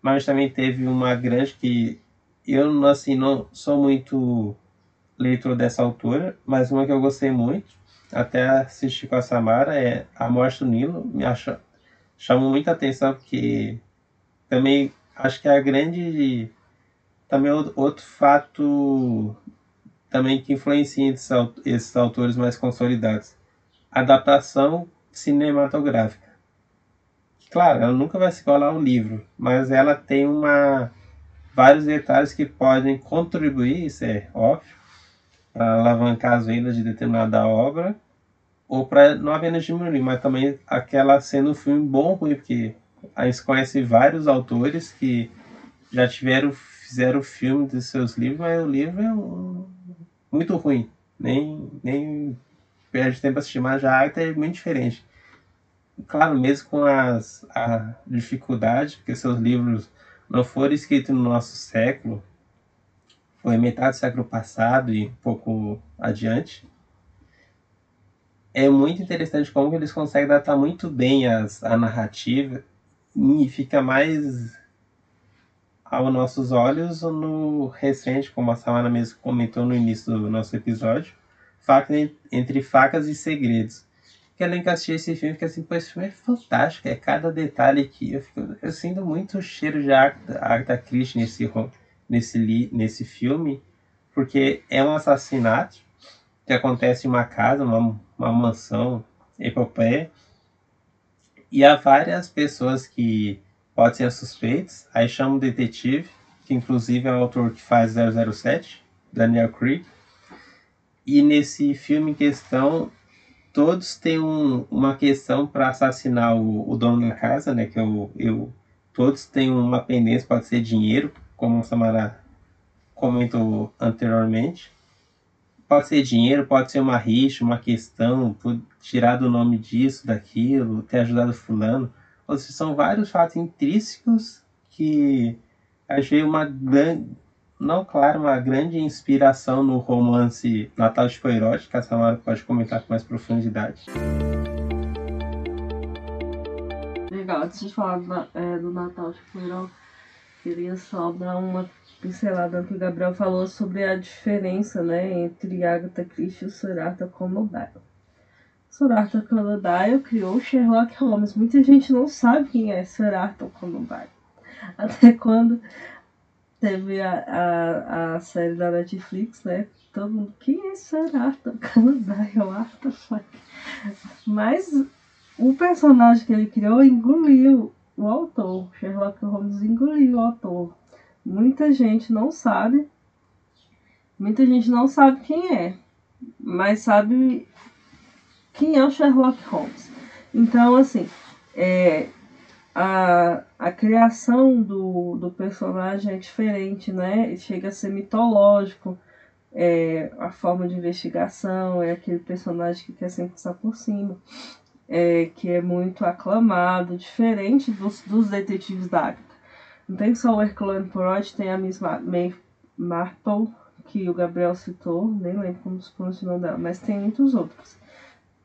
[SPEAKER 1] mas também teve uma grande que eu assim não sou muito leitor dessa autora mas uma que eu gostei muito até assisti com a Samara é A Morte do Nilo me acha chamou muita atenção porque também acho que é a grande também outro fato também que influencia esses, esses autores mais consolidados. Adaptação cinematográfica. Claro ela nunca vai se igualar ao livro mas ela tem uma vários detalhes que podem contribuir isso é óbvio para alavancar as vendas de determinada obra ou para não apenas diminuir, mas também aquela sendo um filme bom ou ruim, porque a gente conhece vários autores que já tiveram, fizeram filme dos seus livros, mas o livro é um, muito ruim. Nem, nem perde tempo assistir, mas já a arte é muito diferente. Claro, mesmo com as, a dificuldade, porque seus livros não foram escritos no nosso século, foi metade do século passado e um pouco adiante, é muito interessante como eles conseguem adaptar muito bem as, a narrativa e fica mais aos nossos olhos no recente, como a Samara mesmo comentou no início do nosso episódio, faca, entre facas e segredos. Que além esse filme, fica assim, pô, esse filme é fantástico, é cada detalhe aqui. Eu, fico, eu sinto muito o cheiro de Agatha Christie nesse, nesse, nesse filme, porque é um assassinato que acontece em uma casa, uma, uma mansão, epopeia, e há várias pessoas que podem ser suspeitos, aí chama o detetive, que inclusive é o autor que faz 007, Daniel Craig, e nesse filme em questão, todos têm um, uma questão para assassinar o, o, dono da casa, né, que é o, eu, todos têm uma pendência, pode ser dinheiro, como o Samara comentou anteriormente, pode ser dinheiro, pode ser uma rixa, uma questão, tirar do nome disso, daquilo, ter ajudado fulano. Ou seja, são vários fatos intrínsecos que achei uma grande, não claro, uma grande inspiração no romance Natal de Poirot, que a Samara pode comentar com mais profundidade.
[SPEAKER 2] Legal, antes de falar do, é, do Natal de Poirot, queria só dar uma pincelada que o Gabriel falou sobre a diferença né, entre Agatha Christie e Arthur Conan Doyle. Arthur Conan criou Sherlock Holmes. Muita gente não sabe quem é Arthur Conan. Até quando teve a, a, a série da Netflix, né? Todo mundo, quem é Conan Doyle? Arthur Mas o personagem que ele criou engoliu o autor. Sherlock Holmes engoliu o autor. Muita gente não sabe. Muita gente não sabe quem é, mas sabe quem é o Sherlock Holmes. Então, assim, é, a, a criação do, do personagem é diferente, né? Chega a ser mitológico. É, a forma de investigação é aquele personagem que quer sempre passar por cima, é, que é muito aclamado, diferente dos, dos detetives da Agatha. Não tem só o Hercule Poirot, tem a Miss May Marple, que o Gabriel citou, nem lembro como se pronuncia dela, mas tem muitos outros.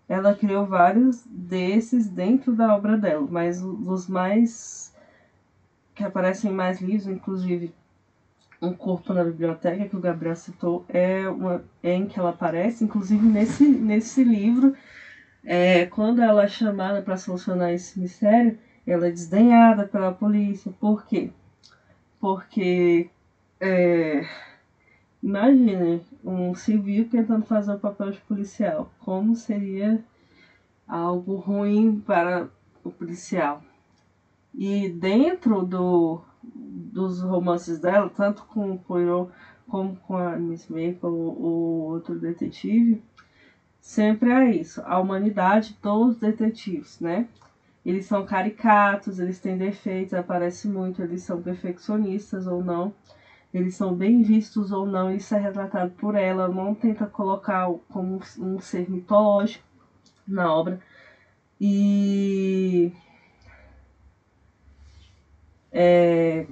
[SPEAKER 2] Ela criou vários desses dentro da obra dela, mas os mais que aparecem em mais livros, inclusive Um Corpo na Biblioteca, que o Gabriel citou, é, uma, é em que ela aparece, inclusive nesse, nesse livro, é, quando ela é chamada para solucionar esse mistério, ela é desdenhada pela polícia. Por quê? Porque, é, imagine um civil tentando fazer o papel de policial. Como seria algo ruim para o policial? E dentro do, dos romances dela, tanto com o Poirot como com a Miss Maple, o, outro detetive, sempre é isso. A humanidade dos detetives, né? Eles são caricatos, eles têm defeitos, aparece muito, eles são perfeccionistas ou não, eles são bem vistos ou não, isso é retratado por ela, não tenta colocar como um ser mitológico. na obra. E é,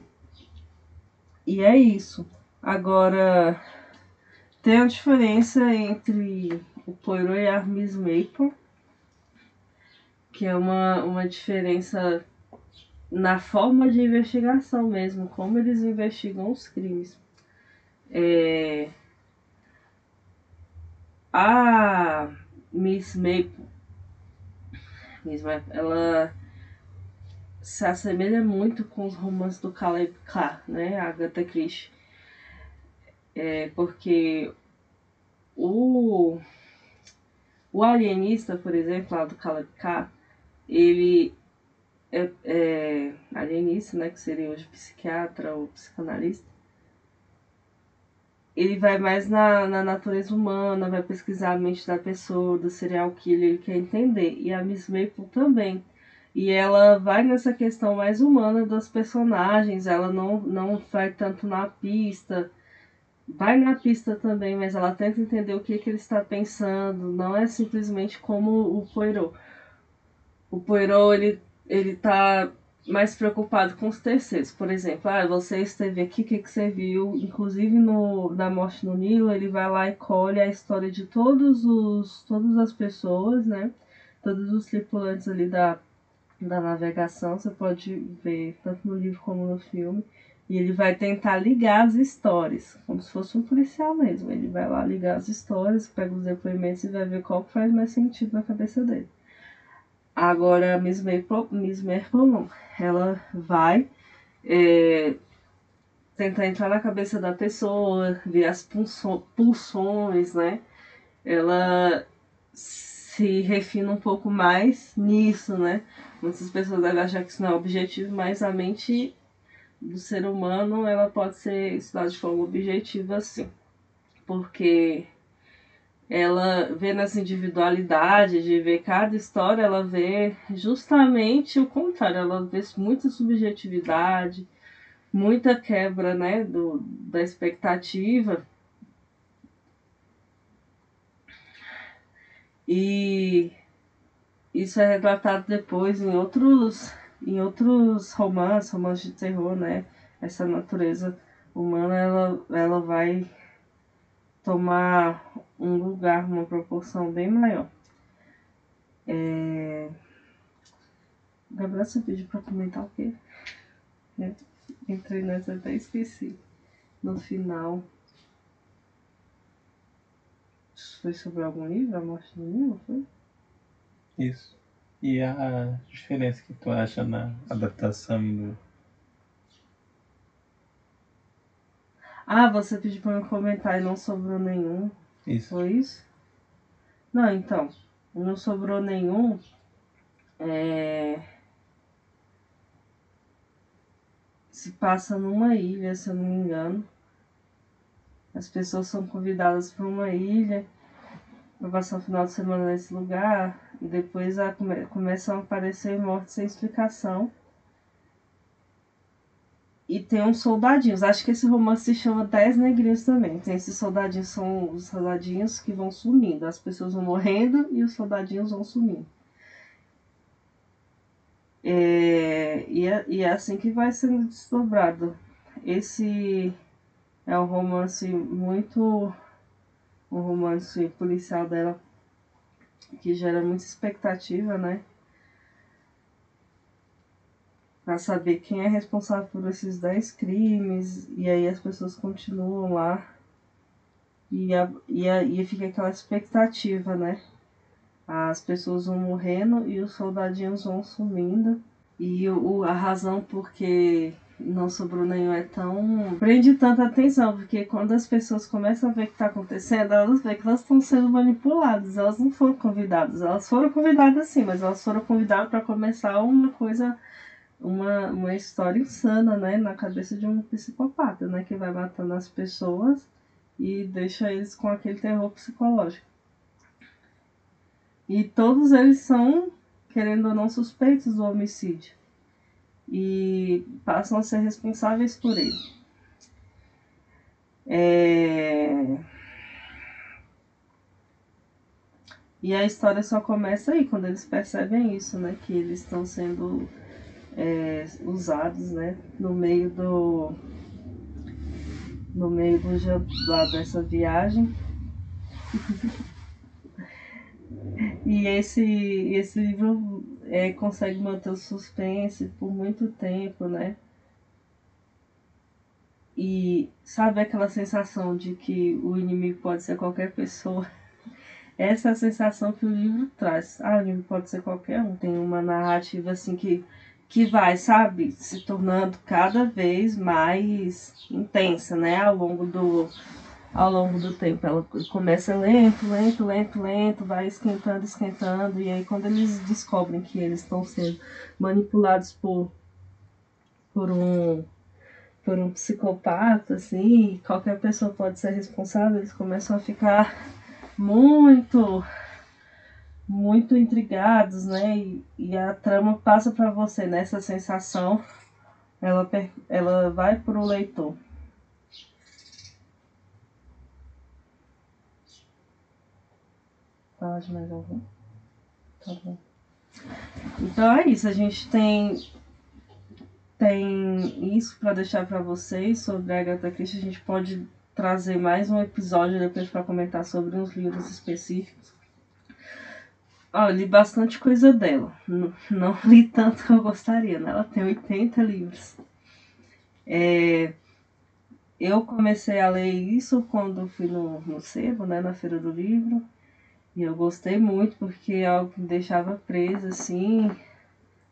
[SPEAKER 2] e é isso. Agora tem a diferença entre o Poirot e a Miss Maple, que é uma, uma diferença na forma de investigação mesmo, como eles investigam os crimes. É, a Miss Maple, Miss Maple, ela se assemelha muito com os romances do Caleb Clark, né, a Agatha Christie. É, porque o, o alienista, por exemplo, lá do Clark, ele é, é alienista, né, que seria hoje psiquiatra ou psicanalista, ele vai mais na, na natureza humana, vai pesquisar a mente da pessoa, do serial killer, ele quer entender. E a Miss Maple também. E ela vai nessa questão mais humana dos personagens, ela não, não vai tanto na pista, vai na pista também, mas ela tenta entender o que, que ele está pensando, não é simplesmente como o Poirot. O Poirot, ele ele tá mais preocupado com os terceiros. Por exemplo, ah, você esteve aqui, o que, que você viu? Inclusive no da morte no Nilo, ele vai lá e colhe a história de todos os todas as pessoas, né? Todos os tripulantes ali da, da navegação, você pode ver tanto no livro como no filme. E ele vai tentar ligar as histórias, como se fosse um policial mesmo. Ele vai lá ligar as histórias, pega os depoimentos e vai ver qual faz mais sentido na cabeça dele. Agora, a Miss Maple, Miss Maple não. Ela vai é, tentar entrar na cabeça da pessoa, ver as pulsões, né? Ela se refina um pouco mais nisso, né? Muitas pessoas devem achar que isso não é objetivo, mas a mente do ser humano ela pode ser estudada de forma objetiva, sim. Porque ela vê nas individualidades, de ver cada história, ela vê justamente o contrário, ela vê muita subjetividade, muita quebra né, do, da expectativa. E isso é retratado depois em outros, em outros romances, romances de terror, né? Essa natureza humana, ela, ela vai tomar um lugar, uma proporção bem maior. É... Gabriel, você pediu para comentar o quê? É. Entrei nessa até esqueci. No final. Foi sobre algum livro? A morte do livro, foi?
[SPEAKER 1] Isso. E a diferença que tu acha na adaptação do
[SPEAKER 2] Ah, você pediu para eu comentar e não sobrou nenhum.
[SPEAKER 1] Isso.
[SPEAKER 2] Foi isso? Não, então. Não sobrou nenhum. É... Se passa numa ilha, se eu não me engano. As pessoas são convidadas para uma ilha para passar o final de semana nesse lugar. Depois a, come, começam a aparecer mortes sem explicação. E tem uns soldadinhos. Acho que esse romance se chama Dez Negrinhos também. Tem esses soldadinhos, são os soldadinhos que vão sumindo. As pessoas vão morrendo e os soldadinhos vão sumindo. É, e, é, e é assim que vai sendo desdobrado. Esse é um romance muito. Um romance policial dela que gera muita expectativa, né? para saber quem é responsável por esses 10 crimes, e aí as pessoas continuam lá. E, a, e, a, e fica aquela expectativa, né? As pessoas vão morrendo e os soldadinhos vão sumindo. E o, a razão porque não sobrou nenhum é tão. prende tanta atenção, porque quando as pessoas começam a ver o que está acontecendo, elas veem que elas estão sendo manipuladas, elas não foram convidadas. Elas foram convidadas sim, mas elas foram convidadas para começar uma coisa uma, uma história insana, né, na cabeça de um psicopata, né, que vai matando as pessoas e deixa eles com aquele terror psicológico. E todos eles são, querendo ou não, suspeitos do homicídio e passam a ser responsáveis por ele. É... E a história só começa aí, quando eles percebem isso, né? Que eles estão sendo é, usados, né? No meio do. No meio do lá dessa viagem. e esse, esse livro é, consegue manter o suspense por muito tempo, né? E sabe aquela sensação de que o inimigo pode ser qualquer pessoa? Essa é a sensação que o livro traz. Ah, o livro pode ser qualquer um. Tem uma narrativa assim que, que vai, sabe, se tornando cada vez mais intensa, né? Ao longo do, ao longo do tempo. Ela começa lento, lento, lento, lento, vai esquentando, esquentando. E aí quando eles descobrem que eles estão sendo manipulados por, por um por um psicopata, assim, qualquer pessoa pode ser responsável, eles começam a ficar muito muito intrigados, né? E, e a trama passa para você nessa sensação, ela ela vai para o leitor. Fala de mais algum? Tá bom. Então é isso, a gente tem tem isso para deixar para vocês sobre a Agatha Christie. A gente pode trazer mais um episódio depois para comentar sobre uns livros específicos. Ó, li bastante coisa dela. Não, não li tanto que eu gostaria, né? Ela tem 80 livros. É, eu comecei a ler isso quando fui no, no Sebo, né? Na Feira do Livro. E eu gostei muito porque é algo que me deixava presa, assim.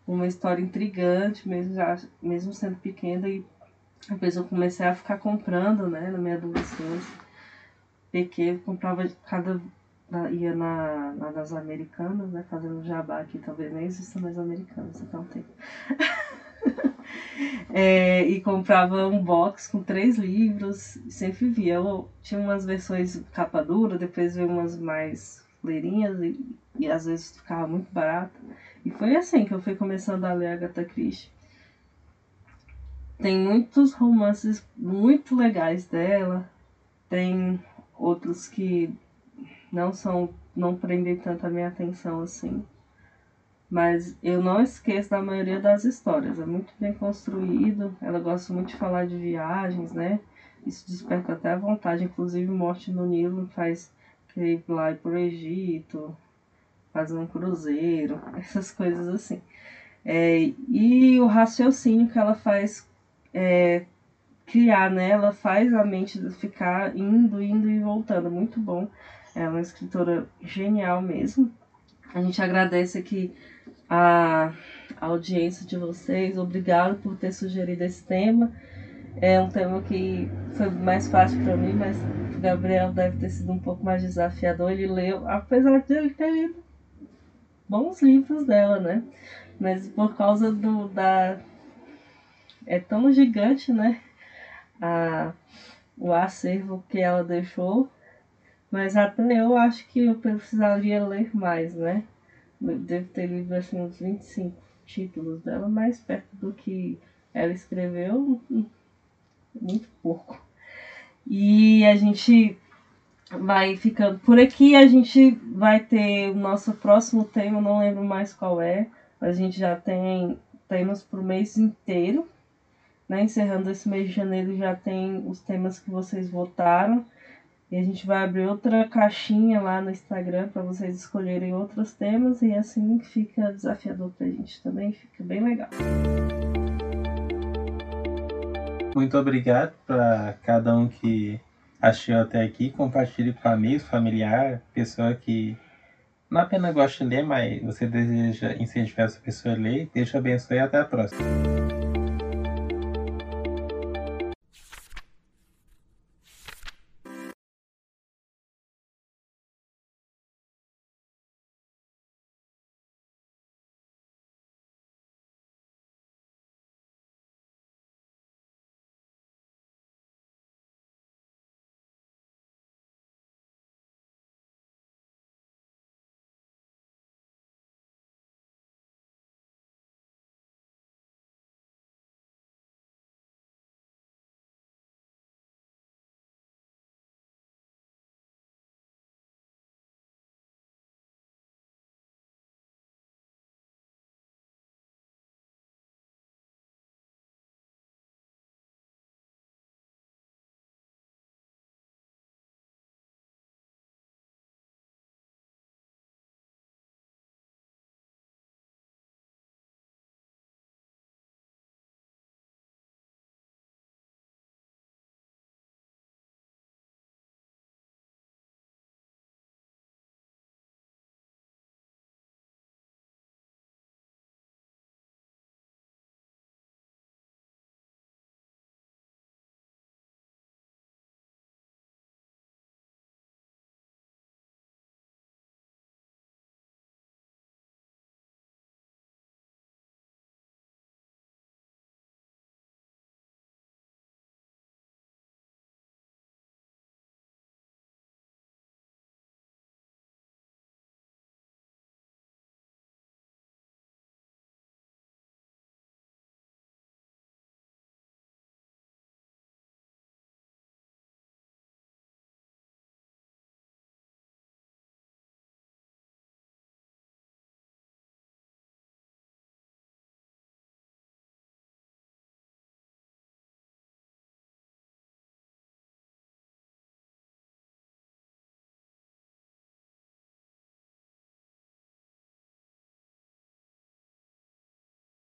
[SPEAKER 2] Uma história intrigante, mesmo, já, mesmo sendo pequena. E depois eu comecei a ficar comprando, né, na minha adolescência. Pequeno, comprava cada. ia na, na, americanas, né, fazendo jabá aqui, talvez nem existam mais americanas até um tempo. é, e comprava um box com três livros, sempre via. Eu tinha umas versões capa dura, depois veio umas mais leirinhas e, e às vezes ficava muito barato. E foi assim que eu fui começando a ler Agatha Christie. Tem muitos romances muito legais dela, tem outros que não são não prendem tanto a minha atenção assim. Mas eu não esqueço da maioria das histórias, é muito bem construído. Ela gosta muito de falar de viagens, né? Isso desperta até a vontade, inclusive Morte no Nilo faz ir lá para o Egito, fazer um cruzeiro, essas coisas assim. É, e o raciocínio que ela faz é, criar, né? Ela faz a mente ficar indo, indo e voltando. Muito bom. É uma escritora genial mesmo. A gente agradece aqui a, audiência de vocês. Obrigado por ter sugerido esse tema. É um tema que foi mais fácil para mim, mas Gabriel deve ter sido um pouco mais desafiador. Ele leu, apesar de ele ter lido bons livros dela, né? Mas por causa do da é tão gigante, né? A, o acervo que ela deixou. Mas até eu acho que eu precisaria ler mais, né? devo ter lido assim, uns 25 títulos dela, mais perto do que ela escreveu, muito pouco. E a gente vai ficando por aqui. A gente vai ter o nosso próximo tema, não lembro mais qual é. A gente já tem temas para o mês inteiro. Né? Encerrando esse mês de janeiro, já tem os temas que vocês votaram. E a gente vai abrir outra caixinha lá no Instagram para vocês escolherem outros temas. E assim fica desafiador para a gente também, fica bem legal.
[SPEAKER 1] Muito obrigado para cada um que assistiu até aqui. Compartilhe com amigos, familiar, pessoa que não apenas gosta de ler, mas você deseja incentivar essa pessoa a ler. Deus te abençoe e até a próxima.